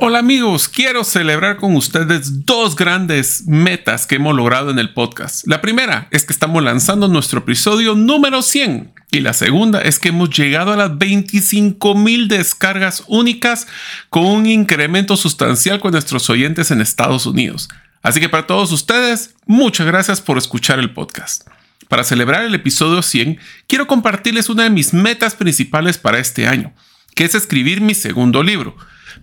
Hola amigos, quiero celebrar con ustedes dos grandes metas que hemos logrado en el podcast. La primera es que estamos lanzando nuestro episodio número 100 y la segunda es que hemos llegado a las 25 mil descargas únicas con un incremento sustancial con nuestros oyentes en Estados Unidos. Así que para todos ustedes, muchas gracias por escuchar el podcast. Para celebrar el episodio 100, quiero compartirles una de mis metas principales para este año, que es escribir mi segundo libro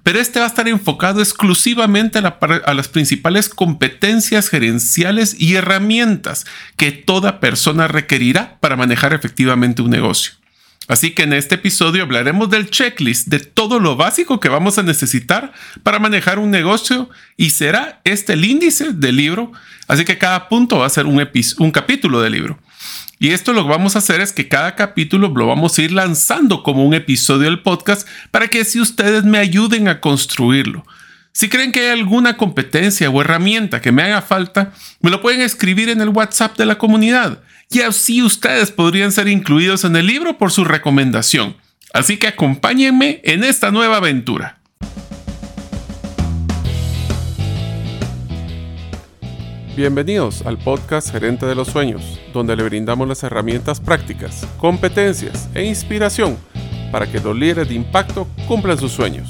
pero este va a estar enfocado exclusivamente a, las principales competencias gerenciales y herramientas que toda persona requerirá para manejar efectivamente un negocio. Así que en este episodio hablaremos del checklist de todo lo básico que vamos a necesitar para manejar un negocio y será este el índice del libro. Así que cada punto va a ser un, un capítulo del libro. Y esto lo que vamos a hacer es que cada capítulo lo vamos a ir lanzando como un episodio del podcast para que si ustedes me ayuden a construirlo. Si creen que hay alguna competencia o herramienta que me haga falta, me lo pueden escribir en el WhatsApp de la comunidad. Y así ustedes podrían ser incluidos en el libro por su recomendación. Así que acompáñenme en esta nueva aventura. Bienvenidos al podcast Gerente de los Sueños, donde le brindamos las herramientas prácticas, competencias e inspiración para que los líderes de impacto cumplan sus sueños.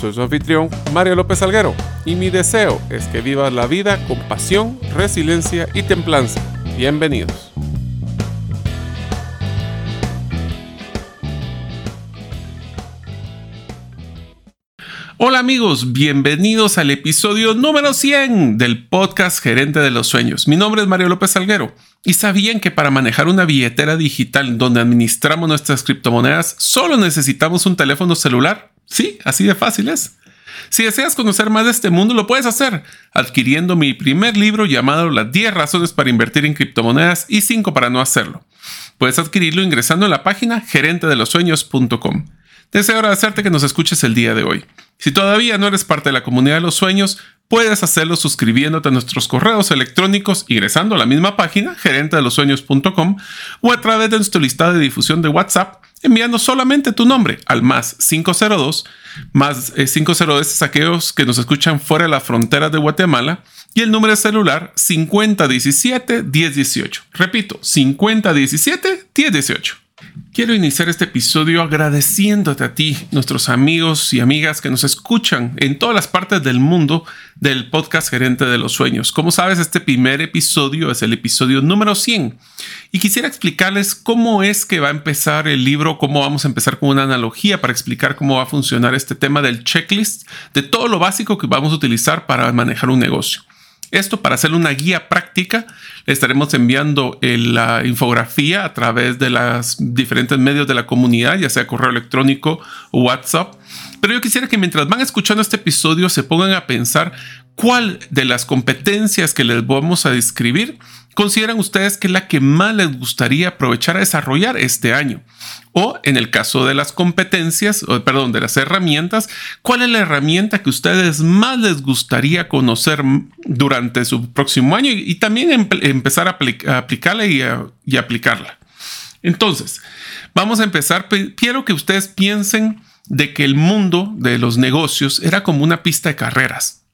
Soy su anfitrión, Mario López Alguero, y mi deseo es que vivas la vida con pasión, resiliencia y templanza. Bienvenidos. Hola amigos, bienvenidos al episodio número 100 del podcast Gerente de los Sueños. Mi nombre es Mario López Salguero y sabían que para manejar una billetera digital donde administramos nuestras criptomonedas solo necesitamos un teléfono celular. Sí, así de fácil es. Si deseas conocer más de este mundo, lo puedes hacer adquiriendo mi primer libro llamado Las 10 razones para invertir en criptomonedas y 5 para no hacerlo. Puedes adquirirlo ingresando en la página gerentedelosueños.com. Deseo agradecerte que nos escuches el día de hoy. Si todavía no eres parte de la comunidad de los sueños, puedes hacerlo suscribiéndote a nuestros correos electrónicos ingresando a la misma página, gerentedelosueños.com, o a través de nuestro listado de difusión de WhatsApp, enviando solamente tu nombre al más 502, más 502 eh, es aquellos que nos escuchan fuera de la frontera de Guatemala, y el número de celular 5017-1018. Repito, 5017-1018. Quiero iniciar este episodio agradeciéndote a ti, nuestros amigos y amigas que nos escuchan en todas las partes del mundo del podcast Gerente de los Sueños. Como sabes, este primer episodio es el episodio número 100 y quisiera explicarles cómo es que va a empezar el libro, cómo vamos a empezar con una analogía para explicar cómo va a funcionar este tema del checklist, de todo lo básico que vamos a utilizar para manejar un negocio. Esto para hacer una guía práctica, le estaremos enviando la infografía a través de los diferentes medios de la comunidad, ya sea correo electrónico o WhatsApp. Pero yo quisiera que mientras van escuchando este episodio se pongan a pensar cuál de las competencias que les vamos a describir consideran ustedes que es la que más les gustaría aprovechar a desarrollar este año. O en el caso de las competencias, o, perdón, de las herramientas, ¿cuál es la herramienta que ustedes más les gustaría conocer durante su próximo año y, también empezar a, aplicarla y, y aplicarla? Entonces, vamos a empezar. Quiero que ustedes piensen de que el mundo de los negocios era como una pista de carreras.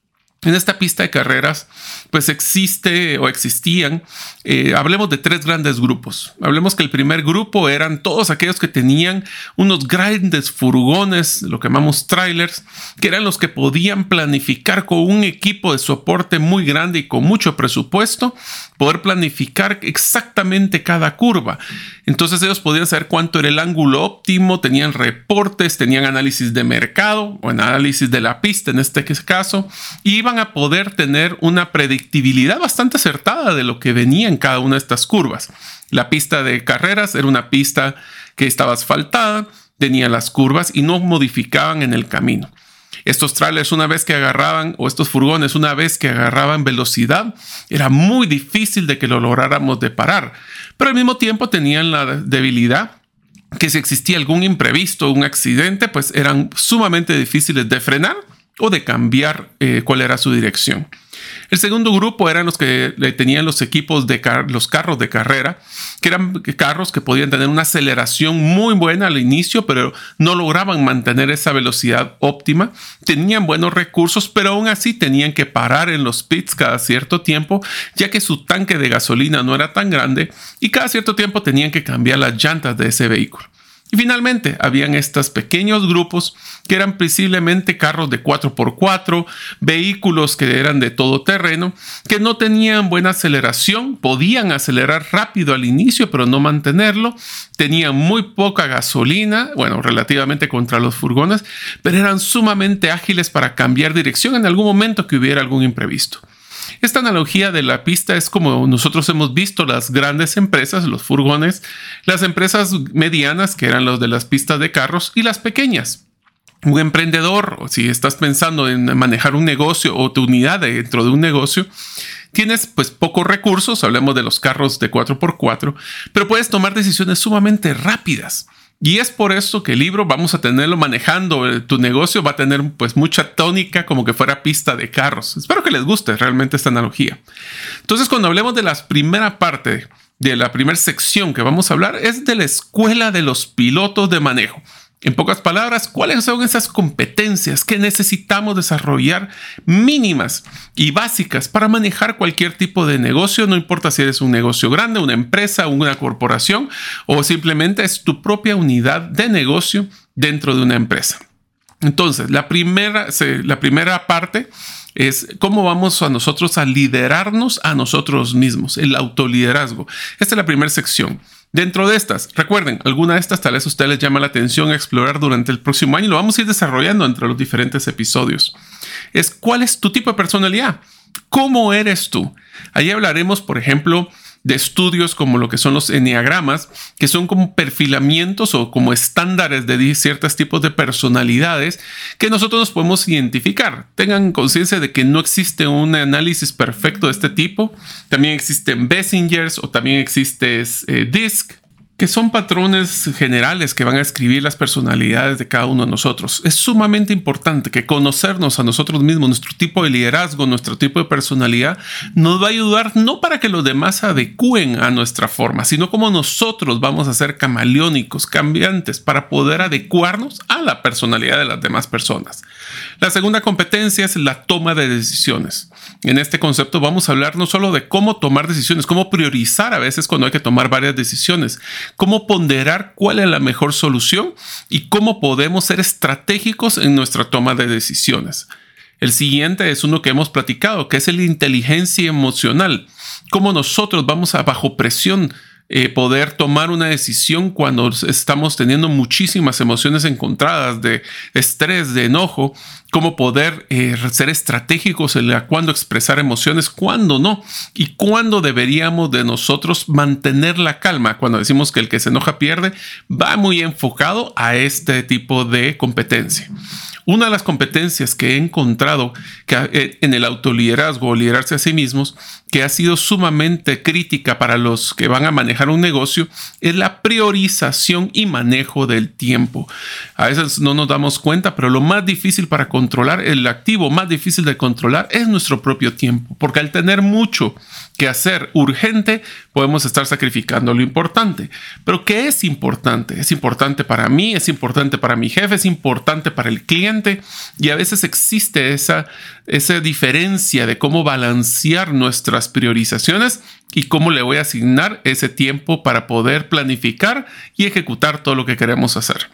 En esta pista de carreras, pues existe o existían, eh, hablemos de tres grandes grupos. Hablemos que el primer grupo eran todos aquellos que tenían unos grandes furgones, lo que llamamos trailers, que eran los que podían planificar con un equipo de soporte muy grande y con mucho presupuesto, poder planificar exactamente cada curva. Entonces ellos podían saber cuánto era el ángulo óptimo, tenían reportes, tenían análisis de mercado o análisis de la pista en este caso, y iban a poder tener una predictibilidad bastante acertada de lo que venía en cada una de estas curvas. La pista de carreras era una pista que estaba asfaltada, tenía las curvas y no modificaban en el camino. Estos trailers una vez que agarraban, o estos furgones una vez que agarraban velocidad, era muy difícil de que lo lográramos de parar. Pero al mismo tiempo tenían la debilidad que si existía algún imprevisto, un accidente, pues eran sumamente difíciles de frenar o de cambiar eh, cuál era su dirección. El segundo grupo eran los que tenían los equipos de los carros de carrera, que eran carros que podían tener una aceleración muy buena al inicio, pero no lograban mantener esa velocidad óptima. Tenían buenos recursos, pero aún así tenían que parar en los pits cada cierto tiempo, ya que su tanque de gasolina no era tan grande y cada cierto tiempo tenían que cambiar las llantas de ese vehículo. Y finalmente, habían estos pequeños grupos que eran precisamente carros de 4x4, vehículos que eran de todo terreno, que no tenían buena aceleración, podían acelerar rápido al inicio, pero no mantenerlo, tenían muy poca gasolina, bueno, relativamente contra los furgones, pero eran sumamente ágiles para cambiar dirección en algún momento que hubiera algún imprevisto. Esta analogía de la pista es como nosotros hemos visto las grandes empresas, los furgones, las empresas medianas, que eran los de las pistas de carros, y las pequeñas. Un emprendedor, si estás pensando en manejar un negocio o tu unidad dentro de un negocio, tienes pues pocos recursos, hablemos de los carros de 4x4, pero puedes tomar decisiones sumamente rápidas. Y es por eso que el libro vamos a tenerlo manejando. Eh, tu negocio va a tener pues mucha tónica como que fuera pista de carros. Espero que les guste realmente esta analogía. Entonces cuando hablemos de la primera parte, de la primera sección que vamos a hablar, es de la escuela de los pilotos de manejo. En pocas palabras, ¿cuáles son esas competencias que necesitamos desarrollar mínimas y básicas para manejar cualquier tipo de negocio? No importa si eres un negocio grande, una empresa, una corporación o simplemente es tu propia unidad de negocio dentro de una empresa. Entonces, la primera, la primera parte es cómo vamos a nosotros a liderarnos a nosotros mismos, el autoliderazgo. Esta es la primera sección. Dentro de estas, recuerden, alguna de estas tal vez a ustedes les llama la atención explorar durante el próximo año y lo vamos a ir desarrollando entre los diferentes episodios. Es cuál es tu tipo de personalidad, cómo eres tú. Ahí hablaremos, por ejemplo, de estudios como lo que son los enneagramas, que son como perfilamientos o como estándares de ciertos tipos de personalidades que nosotros nos podemos identificar. Tengan conciencia de que no existe un análisis perfecto de este tipo. También existen Bessingers o también existe eh, DISC, que son patrones generales que van a escribir las personalidades de cada uno de nosotros. Es sumamente importante que conocernos a nosotros mismos, nuestro tipo de liderazgo, nuestro tipo de personalidad, nos va a ayudar no para que los demás adecúen a nuestra forma, sino como nosotros vamos a ser camaleónicos, cambiantes, para poder adecuarnos a la personalidad de las demás personas. La segunda competencia es la toma de decisiones. En este concepto vamos a hablar no solo de cómo tomar decisiones, cómo priorizar a veces cuando hay que tomar varias decisiones, cómo ponderar cuál es la mejor solución y cómo podemos ser estratégicos en nuestra toma de decisiones. El siguiente es uno que hemos platicado, que es la inteligencia emocional. Cómo nosotros vamos a bajo presión eh, poder tomar una decisión cuando estamos teniendo muchísimas emociones encontradas de estrés, de enojo, cómo poder eh, ser estratégicos en la cuándo expresar emociones, cuándo no, y cuándo deberíamos de nosotros mantener la calma. Cuando decimos que el que se enoja pierde, va muy enfocado a este tipo de competencia. Una de las competencias que he encontrado eh, en el autoliderazgo o liderarse a sí mismos, que ha sido sumamente crítica para los que van a manejar un negocio, es la priorización y manejo del tiempo. A veces no nos damos cuenta, pero lo más difícil para controlar, el activo más difícil de controlar es nuestro propio tiempo, porque al tener mucho que hacer urgente, podemos estar sacrificando lo importante. Pero ¿qué es importante? Es importante para mí, es importante para mi jefe, es importante para el cliente y a veces existe esa, esa diferencia de cómo balancear nuestras priorizaciones y cómo le voy a asignar ese tiempo para poder planificar y ejecutar todo lo que queremos hacer.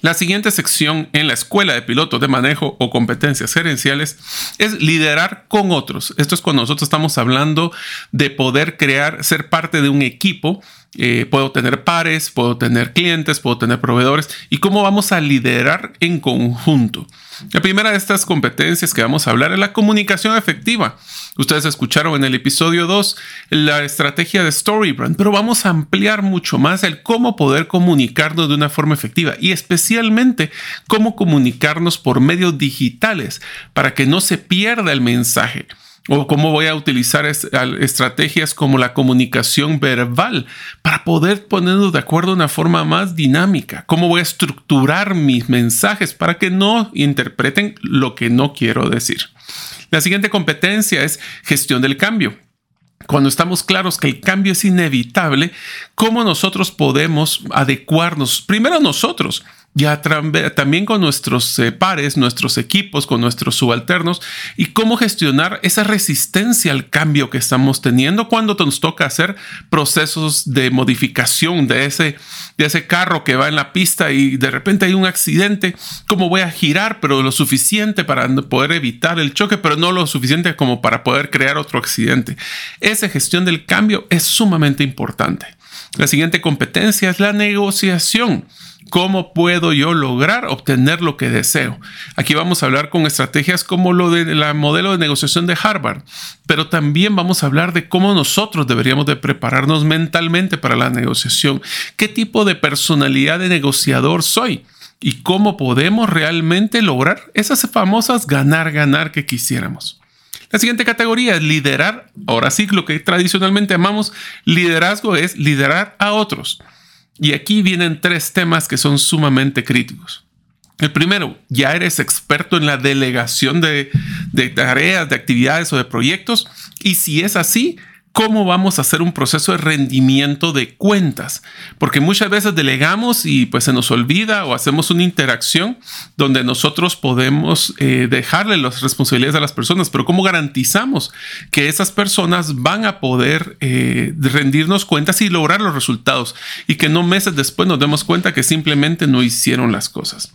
La siguiente sección en la escuela de pilotos de manejo o competencias gerenciales es liderar con otros. Esto es cuando nosotros estamos hablando de poder crear, ser parte de un equipo. Eh, puedo tener pares, puedo tener clientes, puedo tener proveedores y cómo vamos a liderar en conjunto. La primera de estas competencias que vamos a hablar es la comunicación efectiva. Ustedes escucharon en el episodio 2 la estrategia de Storybrand, pero vamos a ampliar mucho más el cómo poder comunicarnos de una forma efectiva y especialmente cómo comunicarnos por medios digitales para que no se pierda el mensaje. O cómo voy a utilizar estrategias como la comunicación verbal para poder ponernos de acuerdo de una forma más dinámica, cómo voy a estructurar mis mensajes para que no interpreten lo que no quiero decir. La siguiente competencia es gestión del cambio cuando estamos claros que el cambio es inevitable, ¿cómo nosotros podemos adecuarnos? Primero nosotros, ya también con nuestros eh, pares, nuestros equipos, con nuestros subalternos y cómo gestionar esa resistencia al cambio que estamos teniendo cuando nos toca hacer procesos de modificación de ese, de ese carro que va en la pista y de repente hay un accidente, cómo voy a girar, pero lo suficiente para poder evitar el choque, pero no lo suficiente como para poder crear otro accidente. Esa gestión del cambio es sumamente importante. La siguiente competencia es la negociación. ¿Cómo puedo yo lograr obtener lo que deseo? Aquí vamos a hablar con estrategias como lo de la modelo de negociación de Harvard, pero también vamos a hablar de cómo nosotros deberíamos de prepararnos mentalmente para la negociación. ¿Qué tipo de personalidad de negociador soy? ¿Y cómo podemos realmente lograr esas famosas ganar, ganar que quisiéramos? La siguiente categoría es liderar. Ahora sí, lo que tradicionalmente llamamos liderazgo es liderar a otros. Y aquí vienen tres temas que son sumamente críticos. El primero, ya eres experto en la delegación de, tareas, de actividades o de proyectos. Y si es así, cómo vamos a hacer un proceso de rendimiento de cuentas, porque muchas veces delegamos y pues se nos olvida o hacemos una interacción donde nosotros podemos eh, dejarle las responsabilidades a las personas, pero cómo garantizamos que esas personas van a poder eh, rendirnos cuentas y lograr los resultados y que no meses después nos demos cuenta que simplemente no hicieron las cosas.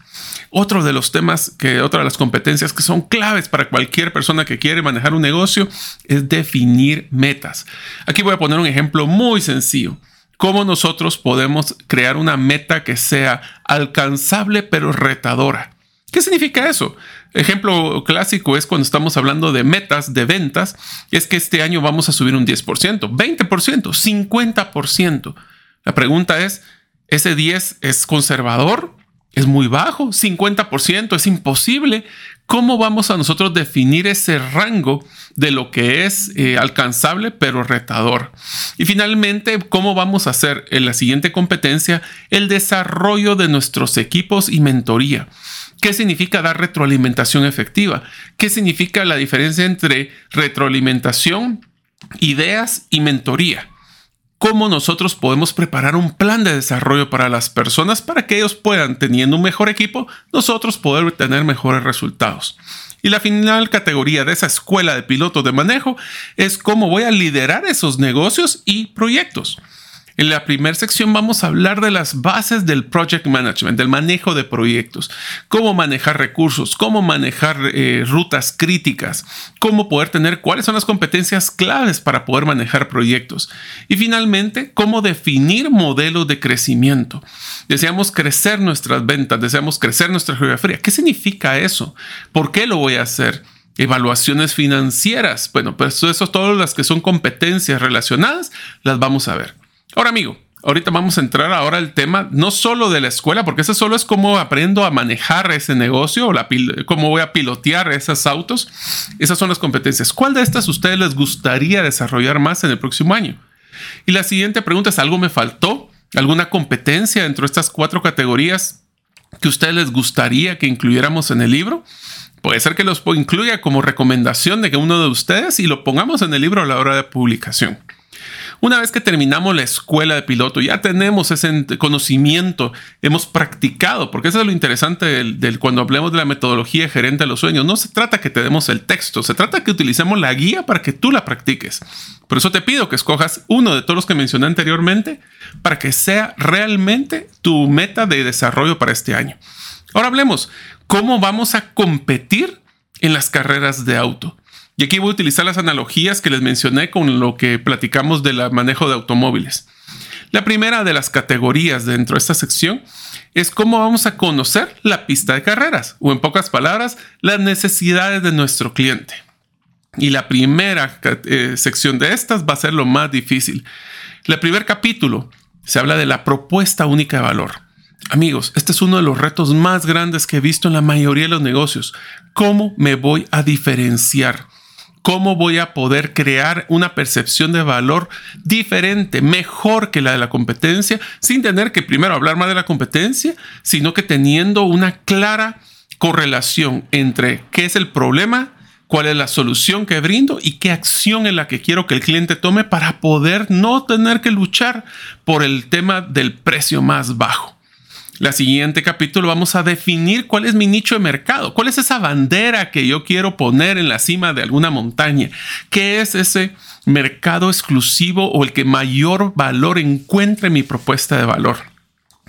Otro de los temas que, otra de las competencias que son claves para cualquier persona que quiere manejar un negocio es definir metas. Aquí voy a poner un ejemplo muy sencillo. Cómo nosotros podemos crear una meta que sea alcanzable pero retadora. ¿Qué significa eso? Ejemplo clásico es cuando estamos hablando de metas de ventas, es que este año vamos a subir un 10%, 20%, 50%. La pregunta es, ¿ese 10 es conservador es muy bajo, 50%, es imposible. ¿Cómo vamos a nosotros definir ese rango de lo que es eh, alcanzable pero retador? Y finalmente, ¿cómo vamos a hacer en la siguiente competencia el desarrollo de nuestros equipos y mentoría? ¿Qué significa dar retroalimentación efectiva? ¿Qué significa la diferencia entre retroalimentación, ideas y mentoría? Cómo nosotros podemos preparar un plan de desarrollo para las personas para que ellos puedan, teniendo un mejor equipo, nosotros poder tener mejores resultados. Y la final categoría de esa escuela de pilotos de manejo es cómo voy a liderar esos negocios y proyectos. En la primera sección vamos a hablar de las bases del project management, del manejo de proyectos, cómo manejar recursos, cómo manejar eh, rutas críticas, cómo poder tener cuáles son las competencias claves para poder manejar proyectos y finalmente cómo definir modelos de crecimiento. Deseamos crecer nuestras ventas, deseamos crecer nuestra geografía. ¿Qué significa eso? ¿Por qué lo voy a hacer? evaluaciones financieras. Bueno, pues eso, todas las que son competencias relacionadas, las vamos a ver. Ahora, amigo, ahorita vamos a entrar ahora al tema no solo de la escuela, porque eso solo es cómo aprendo a manejar ese negocio o la cómo voy a pilotear esos autos. Esas son las competencias. ¿Cuál de estas ustedes les gustaría desarrollar más en el próximo año? Y la siguiente pregunta es, ¿algo me faltó? ¿Alguna competencia dentro de estas cuatro categorías que a ustedes les gustaría que incluyéramos en el libro? Puede ser que los incluya como recomendación de que uno de ustedes y lo pongamos en el libro a la hora de publicación. Una vez que terminamos la escuela de piloto, ya tenemos ese conocimiento, hemos practicado, porque eso es lo interesante del, cuando hablemos de la metodología gerente de los sueños. No se trata que te demos el texto, se trata que utilicemos la guía para que tú la practiques. Por eso te pido que escojas uno de todos los que mencioné anteriormente para que sea realmente tu meta de desarrollo para este año. Ahora hablemos, ¿cómo vamos a competir en las carreras de auto? Y aquí voy a utilizar las analogías que les mencioné con lo que platicamos del manejo de automóviles. La primera de las categorías dentro de esta sección es cómo vamos a conocer la pista de carreras, o en pocas palabras, las necesidades de nuestro cliente. Y la primera eh, sección de estas va a ser lo más difícil. El primer capítulo se habla de la propuesta única de valor. Amigos, este es uno de los retos más grandes que he visto en la mayoría de los negocios. ¿Cómo me voy a diferenciar? ¿Cómo voy a poder crear una percepción de valor diferente, mejor que la de la competencia, sin tener que primero hablar más de la competencia, sino que teniendo una clara correlación entre qué es el problema, cuál es la solución que brindo y qué acción es la que quiero que el cliente tome para poder no tener que luchar por el tema del precio más bajo. La siguiente capítulo vamos a definir cuál es mi nicho de mercado, cuál es esa bandera que yo quiero poner en la cima de alguna montaña, qué es ese mercado exclusivo o el que mayor valor encuentre en mi propuesta de valor.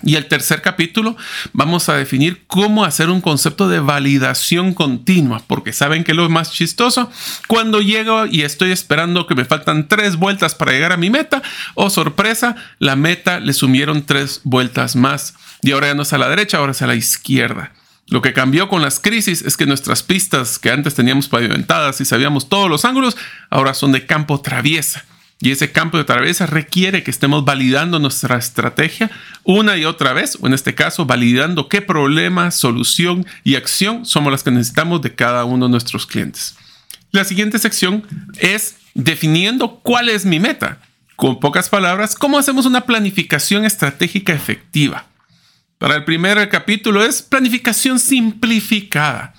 Y el tercer capítulo vamos a definir cómo hacer un concepto de validación continua, porque saben que lo más chistoso, cuando llego y estoy esperando que me faltan tres vueltas para llegar a mi meta, o oh, sorpresa, la meta le sumieron tres vueltas más. Y ahora ya no es a la derecha, ahora es a la izquierda. Lo que cambió con las crisis es que nuestras pistas que antes teníamos pavimentadas y sabíamos todos los ángulos, ahora son de campo traviesa. Y ese campo de traviesa requiere que estemos validando nuestra estrategia una y otra vez, o en este caso, validando qué problema, solución y acción somos las que necesitamos de cada uno de nuestros clientes. La siguiente sección es definiendo cuál es mi meta. Con pocas palabras, cómo hacemos una planificación estratégica efectiva. Para el primer capítulo es planificación simplificada,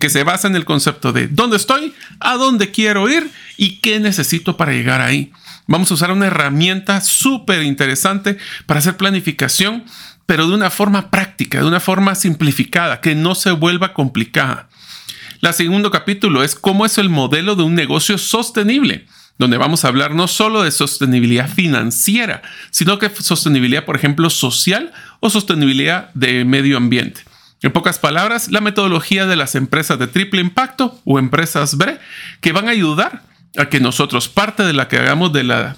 que se basa en el concepto de dónde estoy, a dónde quiero ir y qué necesito para llegar ahí. Vamos a usar una herramienta súper interesante para hacer planificación, pero de una forma práctica, de una forma simplificada, que no se vuelva complicada. El segundo capítulo es cómo es el modelo de un negocio sostenible donde vamos a hablar no solo de sostenibilidad financiera, sino que sostenibilidad, por ejemplo, social o sostenibilidad de medio ambiente. En pocas palabras, la metodología de las empresas de triple impacto o empresas BRE que van a ayudar a que nosotros parte de la que hagamos de la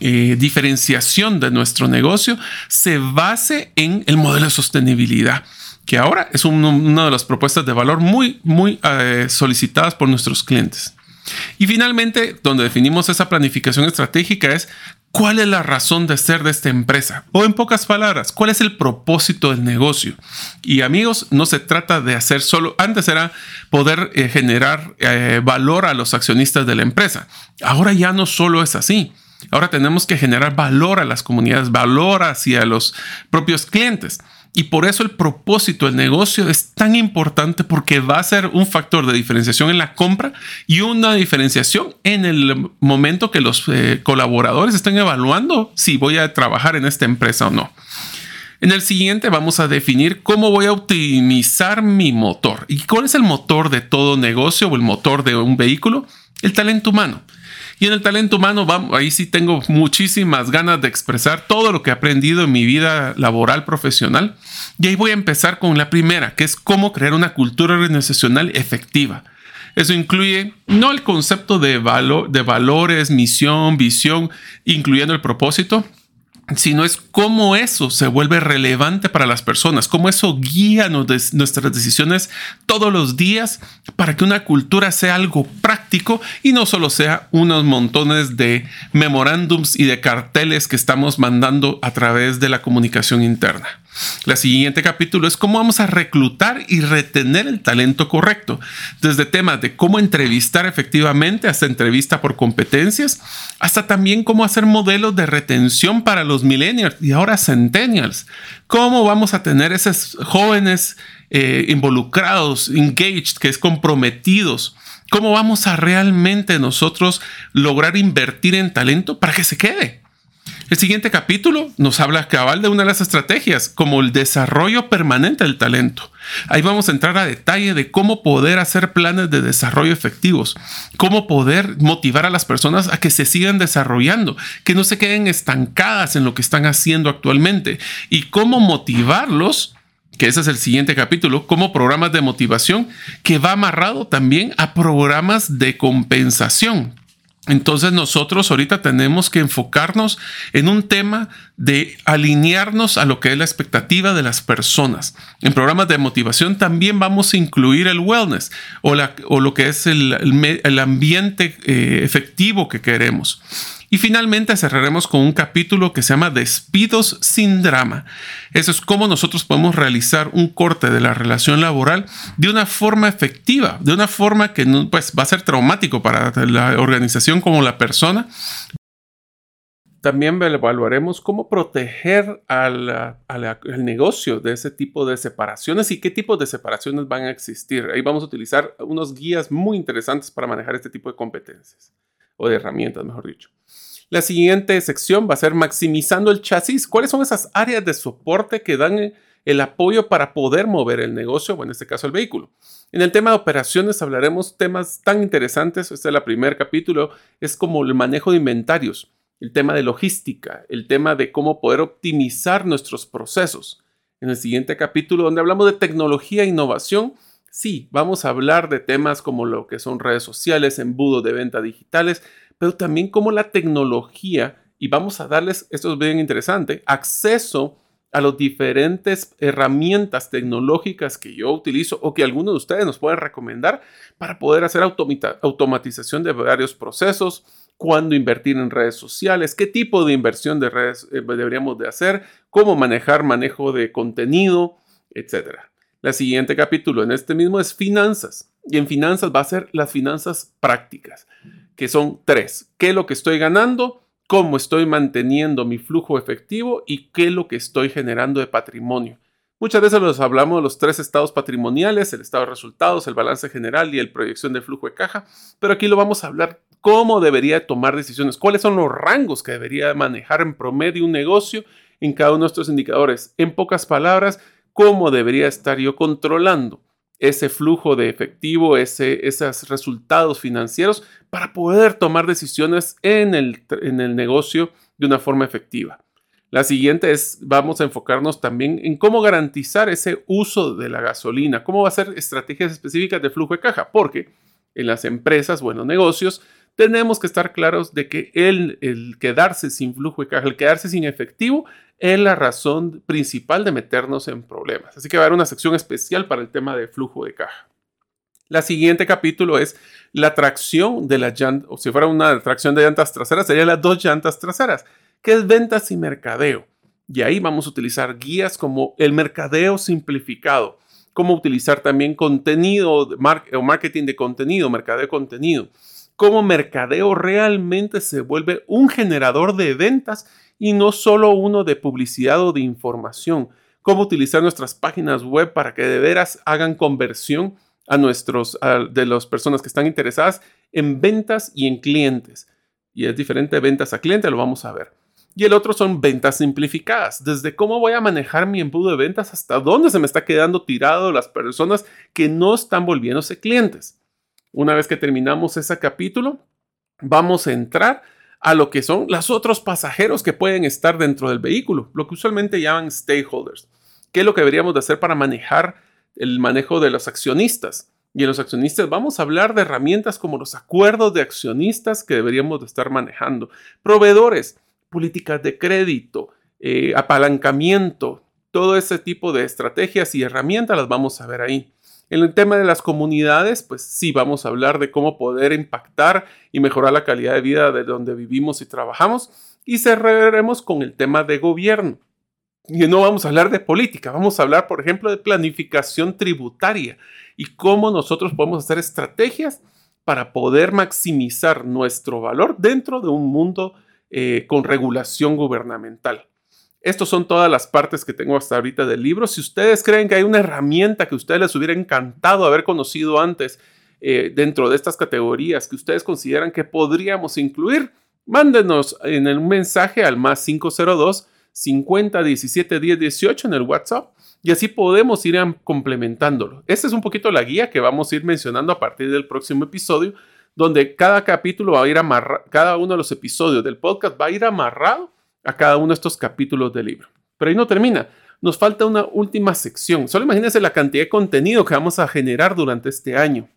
eh, diferenciación de nuestro negocio se base en el modelo de sostenibilidad que ahora es una de las propuestas de valor muy, muy eh, solicitadas por nuestros clientes. Y finalmente, donde definimos esa planificación estratégica es cuál es la razón de ser de esta empresa. O en pocas palabras, cuál es el propósito del negocio. Y amigos, no se trata de hacer solo, antes era poder eh, generar eh, valor a los accionistas de la empresa. Ahora ya no solo es así. Ahora tenemos que generar valor a las comunidades, valor hacia los propios clientes. Y por eso el propósito del negocio es tan importante porque va a ser un factor de diferenciación en la compra y una diferenciación en el momento que los eh, colaboradores estén evaluando si voy a trabajar en esta empresa o no. En el siguiente vamos a definir cómo voy a optimizar mi motor. ¿Y cuál es el motor de todo negocio o el motor de un vehículo? El talento humano. Y en el talento humano, vamos, ahí sí tengo muchísimas ganas de expresar todo lo que he aprendido en mi vida laboral profesional. Y ahí voy a empezar con la primera, que es cómo crear una cultura organizacional efectiva. Eso incluye no el concepto de, valor, de valores, misión, visión, incluyendo el propósito, sino es cómo eso se vuelve relevante para las personas, cómo eso guía nuestras decisiones todos los días para que una cultura sea algo práctico y no solo sea unos montones de memorándums y de carteles que estamos mandando a través de la comunicación interna. La siguiente capítulo es cómo vamos a reclutar y retener el talento correcto, desde temas de cómo entrevistar efectivamente hasta entrevista por competencias, hasta también cómo hacer modelos de retención para los millennials y ahora centennials. Cómo vamos a tener esos jóvenes eh, involucrados, engaged, que es comprometidos. ¿Cómo vamos a realmente nosotros lograr invertir en talento para que se quede? El siguiente capítulo nos habla cabal de una de las estrategias, como el desarrollo permanente del talento. Ahí vamos a entrar a detalle de cómo poder hacer planes de desarrollo efectivos, cómo poder motivar a las personas a que se sigan desarrollando, que no se queden estancadas en lo que están haciendo actualmente y cómo motivarlos que ese es el siguiente capítulo, como programas de motivación, que va amarrado también a programas de compensación. Entonces nosotros ahorita tenemos que enfocarnos en un tema de alinearnos a lo que es la expectativa de las personas. En programas de motivación también vamos a incluir el wellness o, lo que es el, ambiente eh, efectivo que queremos. Y finalmente cerraremos con un capítulo que se llama Despidos sin drama. Eso es cómo nosotros podemos realizar un corte de la relación laboral de una forma efectiva, de una forma que pues, va a ser traumático para la organización como la persona, también evaluaremos cómo proteger al, negocio de ese tipo de separaciones y qué tipos de separaciones van a existir. Ahí vamos a utilizar unos guías muy interesantes para manejar este tipo de competencias o de herramientas, mejor dicho. La siguiente sección va a ser maximizando el chasis. ¿Cuáles son esas áreas de soporte que dan el apoyo para poder mover el negocio o en este caso el vehículo? En el tema de operaciones hablaremos temas tan interesantes. Este es el primer capítulo. Es como el manejo de inventarios el tema de logística, el tema de cómo poder optimizar nuestros procesos. En el siguiente capítulo, donde hablamos de tecnología e innovación, sí, vamos a hablar de temas como lo que son redes sociales, embudos de venta digitales, pero también como la tecnología, y vamos a darles, esto es bien interesante, acceso a las diferentes herramientas tecnológicas que yo utilizo o que algunos de ustedes nos pueden recomendar para poder hacer automatización de varios procesos, cuándo invertir en redes sociales, qué tipo de inversión de redes eh, deberíamos de hacer, cómo manejar manejo de contenido, etc. La siguiente capítulo en este mismo es finanzas. Y en finanzas va a ser las finanzas prácticas, que son tres. ¿Qué es lo que estoy ganando? ¿Cómo estoy manteniendo mi flujo efectivo? ¿Y qué es lo que estoy generando de patrimonio? Muchas veces los hablamos de los tres estados patrimoniales, el estado de resultados, el balance general y el proyección de flujo de caja, pero aquí lo vamos a hablar cómo debería tomar decisiones, cuáles son los rangos que debería manejar en promedio un negocio en cada uno de estos indicadores. En pocas palabras, cómo debería estar yo controlando ese flujo de efectivo, ese, esos resultados financieros para poder tomar decisiones en el, en el negocio de una forma efectiva. La siguiente es, vamos a enfocarnos también en cómo garantizar ese uso de la gasolina, cómo va a ser estrategias específicas de flujo de caja, porque en las empresas o en los negocios tenemos que estar claros de que el, el quedarse sin flujo de caja, el quedarse sin efectivo, es la razón principal de meternos en problemas. Así que va a haber una sección especial para el tema de flujo de caja. La siguiente capítulo es la tracción de la llanta, o si fuera una tracción de llantas traseras, serían las dos llantas traseras que es ventas y mercadeo. Y ahí vamos a utilizar guías como el mercadeo simplificado, cómo utilizar también contenido o marketing de contenido, mercadeo de contenido, cómo mercadeo realmente se vuelve un generador de ventas y no solo uno de publicidad o de información, cómo utilizar nuestras páginas web para que de veras hagan conversión a nuestros de las personas que están interesadas en ventas y en clientes. Y es diferente ventas a cliente, lo vamos a ver. Y el otro son ventas simplificadas, desde cómo voy a manejar mi embudo de ventas hasta dónde se me está quedando tirado las personas que no están volviéndose clientes. Una vez que terminamos ese capítulo, vamos a entrar a lo que son los otros pasajeros que pueden estar dentro del vehículo, lo que usualmente llaman stakeholders. ¿Qué es lo que deberíamos de hacer para manejar el manejo de los accionistas? Y en los accionistas vamos a hablar de herramientas como los acuerdos de accionistas que deberíamos de estar manejando. Proveedores, políticas de crédito, eh, apalancamiento, todo ese tipo de estrategias y herramientas las vamos a ver ahí. En el tema de las comunidades, pues sí, vamos a hablar de cómo poder impactar y mejorar la calidad de vida de donde vivimos y trabajamos. Y cerraremos con el tema de gobierno. Y no vamos a hablar de política, vamos a hablar, por ejemplo, de planificación tributaria y cómo nosotros podemos hacer estrategias para poder maximizar nuestro valor dentro de un mundo eh, con regulación gubernamental. Estas son todas las partes que tengo hasta ahorita del libro. Si ustedes creen que hay una herramienta que a ustedes les hubiera encantado haber conocido antes eh, dentro de estas categorías que ustedes consideran que podríamos incluir, mándenos en el mensaje al más 502 50 17 10 18 en el WhatsApp y así podemos ir complementándolo. Esta es un poquito la guía que vamos a ir mencionando a partir del próximo episodio donde cada capítulo va a ir amarrado, cada uno de los episodios del podcast va a ir amarrado a cada uno de estos capítulos del libro. Pero ahí no termina. Nos falta una última sección. Solo imagínense la cantidad de contenido que vamos a generar durante este año.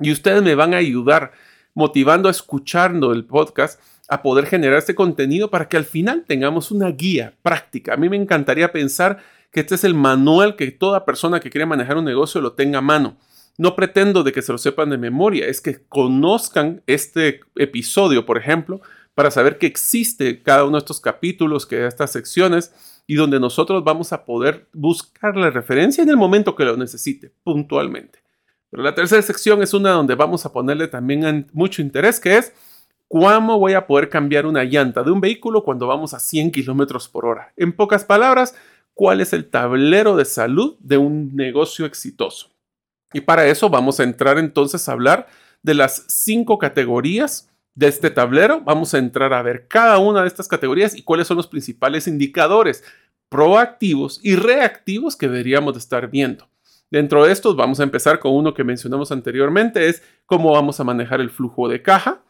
Y ustedes me van a ayudar motivando a escuchando el podcast a poder generar este contenido para que al final tengamos una guía práctica. A mí me encantaría pensar que este es el manual que toda persona que quiere manejar un negocio lo tenga a mano no pretendo de que se lo sepan de memoria, es que conozcan este episodio, por ejemplo, para saber que existe cada uno de estos capítulos, que estas secciones, y donde nosotros vamos a poder buscar la referencia en el momento que lo necesite, puntualmente. Pero la tercera sección es una donde vamos a ponerle también mucho interés, que es cómo voy a poder cambiar una llanta de un vehículo cuando vamos a 100 kilómetros por hora. En pocas palabras, cuál es el tablero de salud de un negocio exitoso. Y para eso vamos a entrar entonces a hablar de las cinco categorías de este tablero. Vamos a entrar a ver cada una de estas categorías y cuáles son los principales indicadores proactivos y reactivos que deberíamos de estar viendo. Dentro de estos vamos a empezar con uno que mencionamos anteriormente, es cómo vamos a manejar el flujo de caja.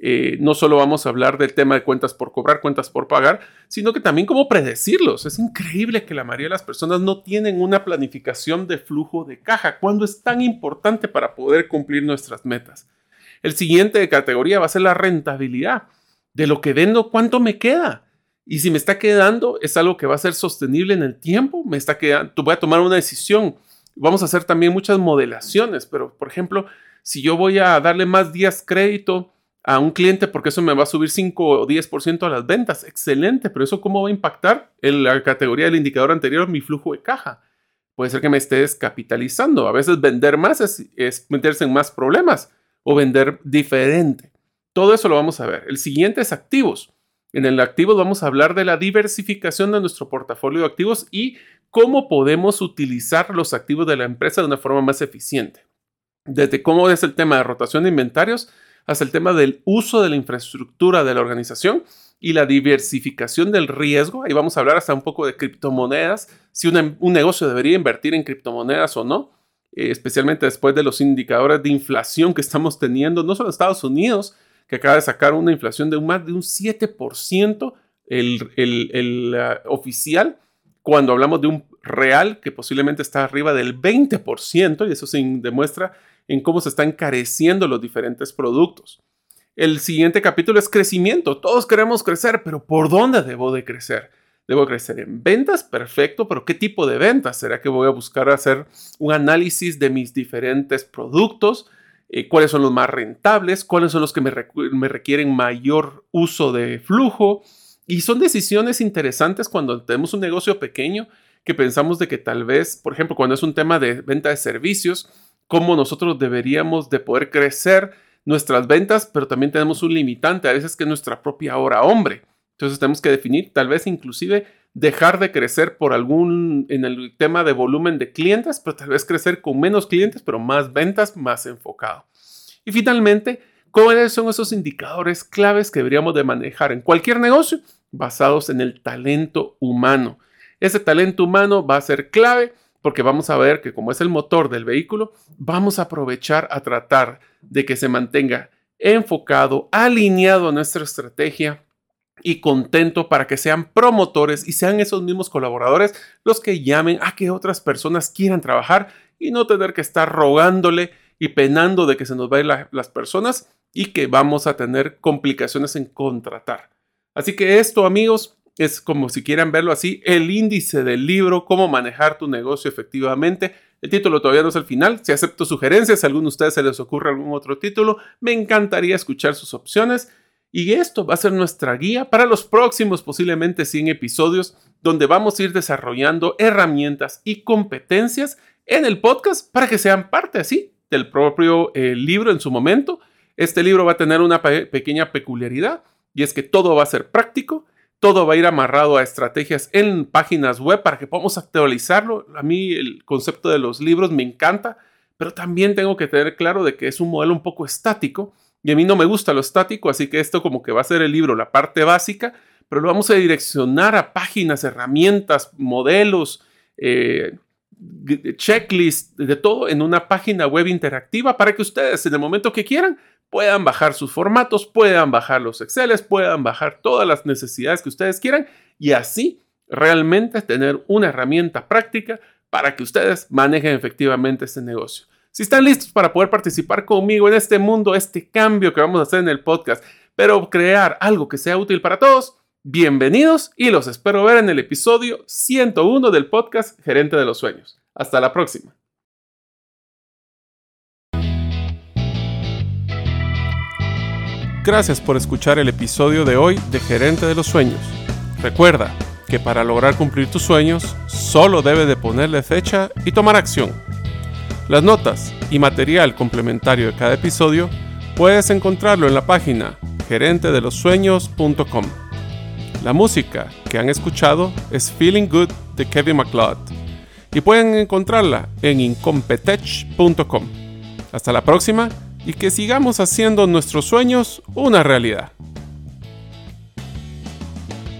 Eh, no solo vamos a hablar del tema de cuentas por cobrar, cuentas por pagar, sino que también cómo predecirlos. Es increíble que la mayoría de las personas no tienen una planificación de flujo de caja, cuando es tan importante para poder cumplir nuestras metas. El siguiente de categoría va a ser la rentabilidad. De lo que vendo, ¿cuánto me queda? Y si me está quedando, es algo que va a ser sostenible en el tiempo. Me está quedando, voy a tomar una decisión. Vamos a hacer también muchas modelaciones, pero por ejemplo, si yo voy a darle más días crédito a un cliente porque eso me va a subir 5 o 10% a las ventas, excelente, pero eso cómo va a impactar en la categoría del indicador anterior, mi flujo de caja. Puede ser que me esté descapitalizando. A veces vender más es meterse en más problemas o vender diferente. Todo eso lo vamos a ver. El siguiente es activos. En el activos vamos a hablar de la diversificación de nuestro portafolio de activos y cómo podemos utilizar los activos de la empresa de una forma más eficiente. Desde cómo es el tema de rotación de inventarios hasta el tema del uso de la infraestructura de la organización y la diversificación del riesgo. Ahí vamos a hablar hasta un poco de criptomonedas, si un negocio debería invertir en criptomonedas o no eh, especialmente después de los indicadores de inflación que estamos teniendo, no solo en Estados Unidos, que acaba de sacar una inflación de más de un 7%, el, el, oficial, cuando hablamos de un real que posiblemente está arriba del 20%, y eso se demuestra en cómo se están encareciendo los diferentes productos. El siguiente capítulo es crecimiento. Todos queremos crecer, pero ¿por dónde debo de crecer? Debo crecer en ventas, perfecto, pero ¿qué tipo de ventas? ¿Será que voy a buscar hacer un análisis de mis diferentes productos? Eh, ¿Cuáles son los más rentables? ¿Cuáles son los que me, me requieren mayor uso de flujo? Y son decisiones interesantes cuando tenemos un negocio pequeño que pensamos de que tal vez, por ejemplo, cuando es un tema de venta de servicios, cómo nosotros deberíamos de poder crecer nuestras ventas, pero también tenemos un limitante, a veces que es nuestra propia hora hombre. Entonces tenemos que definir, tal vez inclusive dejar de crecer por algún, en el tema de volumen de clientes, pero tal vez crecer con menos clientes, pero más ventas, más enfocado. Y finalmente, ¿cuáles son esos indicadores claves que deberíamos de manejar en cualquier negocio basados en el talento humano? Ese talento humano va a ser clave porque vamos a ver que como es el motor del vehículo, vamos a aprovechar a tratar de que se mantenga enfocado, alineado a nuestra estrategia y contento para que sean promotores y sean esos mismos colaboradores los que llamen a que otras personas quieran trabajar y no tener que estar rogándole y penando de que se nos vayan las personas y que vamos a tener complicaciones en contratar. Así que esto, amigos, es como si quieran verlo así, el índice del libro, cómo manejar tu negocio efectivamente. El título todavía no es el final. Si acepto sugerencias, si a alguno de ustedes se les ocurre algún otro título, me encantaría escuchar sus opciones. Y esto va a ser nuestra guía para los próximos posiblemente 100 episodios donde vamos a ir desarrollando herramientas y competencias en el podcast para que sean parte así del propio eh, libro en su momento. Este libro va a tener una pequeña peculiaridad y es que todo va a ser práctico, todo va a ir amarrado a estrategias en páginas web para que podamos actualizarlo. A mí el concepto de los libros me encanta, pero también tengo que tener claro de que es un modelo un poco estático y a mí no me gusta lo estático, así que esto como que va a ser el libro, la parte básica, pero lo vamos a direccionar a páginas, herramientas, modelos, eh, checklists, de todo en una página web interactiva para que ustedes en el momento que quieran puedan bajar sus formatos, puedan bajar los Exceles, puedan bajar todas las necesidades que ustedes quieran y así realmente tener una herramienta práctica para que ustedes manejen efectivamente este negocio. Si están listos para poder participar conmigo en este mundo, este cambio que vamos a hacer en el podcast, pero crear algo que sea útil para todos, bienvenidos y los espero ver en el episodio 101 del podcast Gerente de los Sueños. Hasta la próxima. Gracias por escuchar el episodio de hoy de Gerente de los Sueños. Recuerda que para lograr cumplir tus sueños solo debes de ponerle fecha y tomar acción. Las notas y material complementario de cada episodio puedes encontrarlo en la página gerentedelosueños.com. La música que han escuchado es Feeling Good de Kevin MacLeod y pueden encontrarla en incompetech.com. Hasta la próxima y que sigamos haciendo nuestros sueños una realidad.